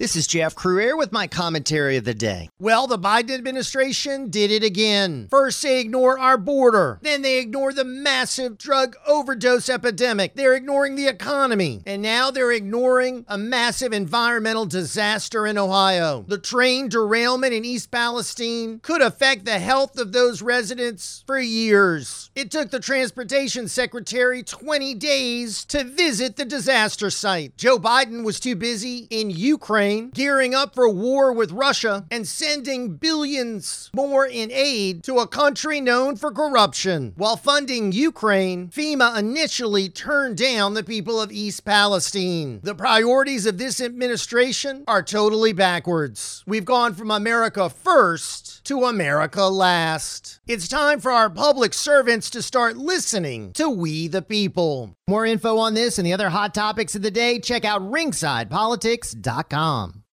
This is Jeff Crouere with my commentary of the day. Well, the Biden administration did it again. First, they ignore our border. Then they ignore the massive drug overdose epidemic. They're ignoring the economy. And now they're ignoring a massive environmental disaster in Ohio. The train derailment in East Palestine could affect the health of those residents for years. It took the transportation secretary 20 days to visit the disaster site. Joe Biden was too busy in Ukraine Ukraine, gearing up for war with Russia, and sending billions more in aid to a country known for corruption. While funding Ukraine, FEMA initially turned down the people of East Palestine. The priorities of this administration are totally backwards. We've gone from America first to America last. It's time for our public servants to start listening to we the people. More info on this and the other hot topics of the day, check out ringsidepolitics.com.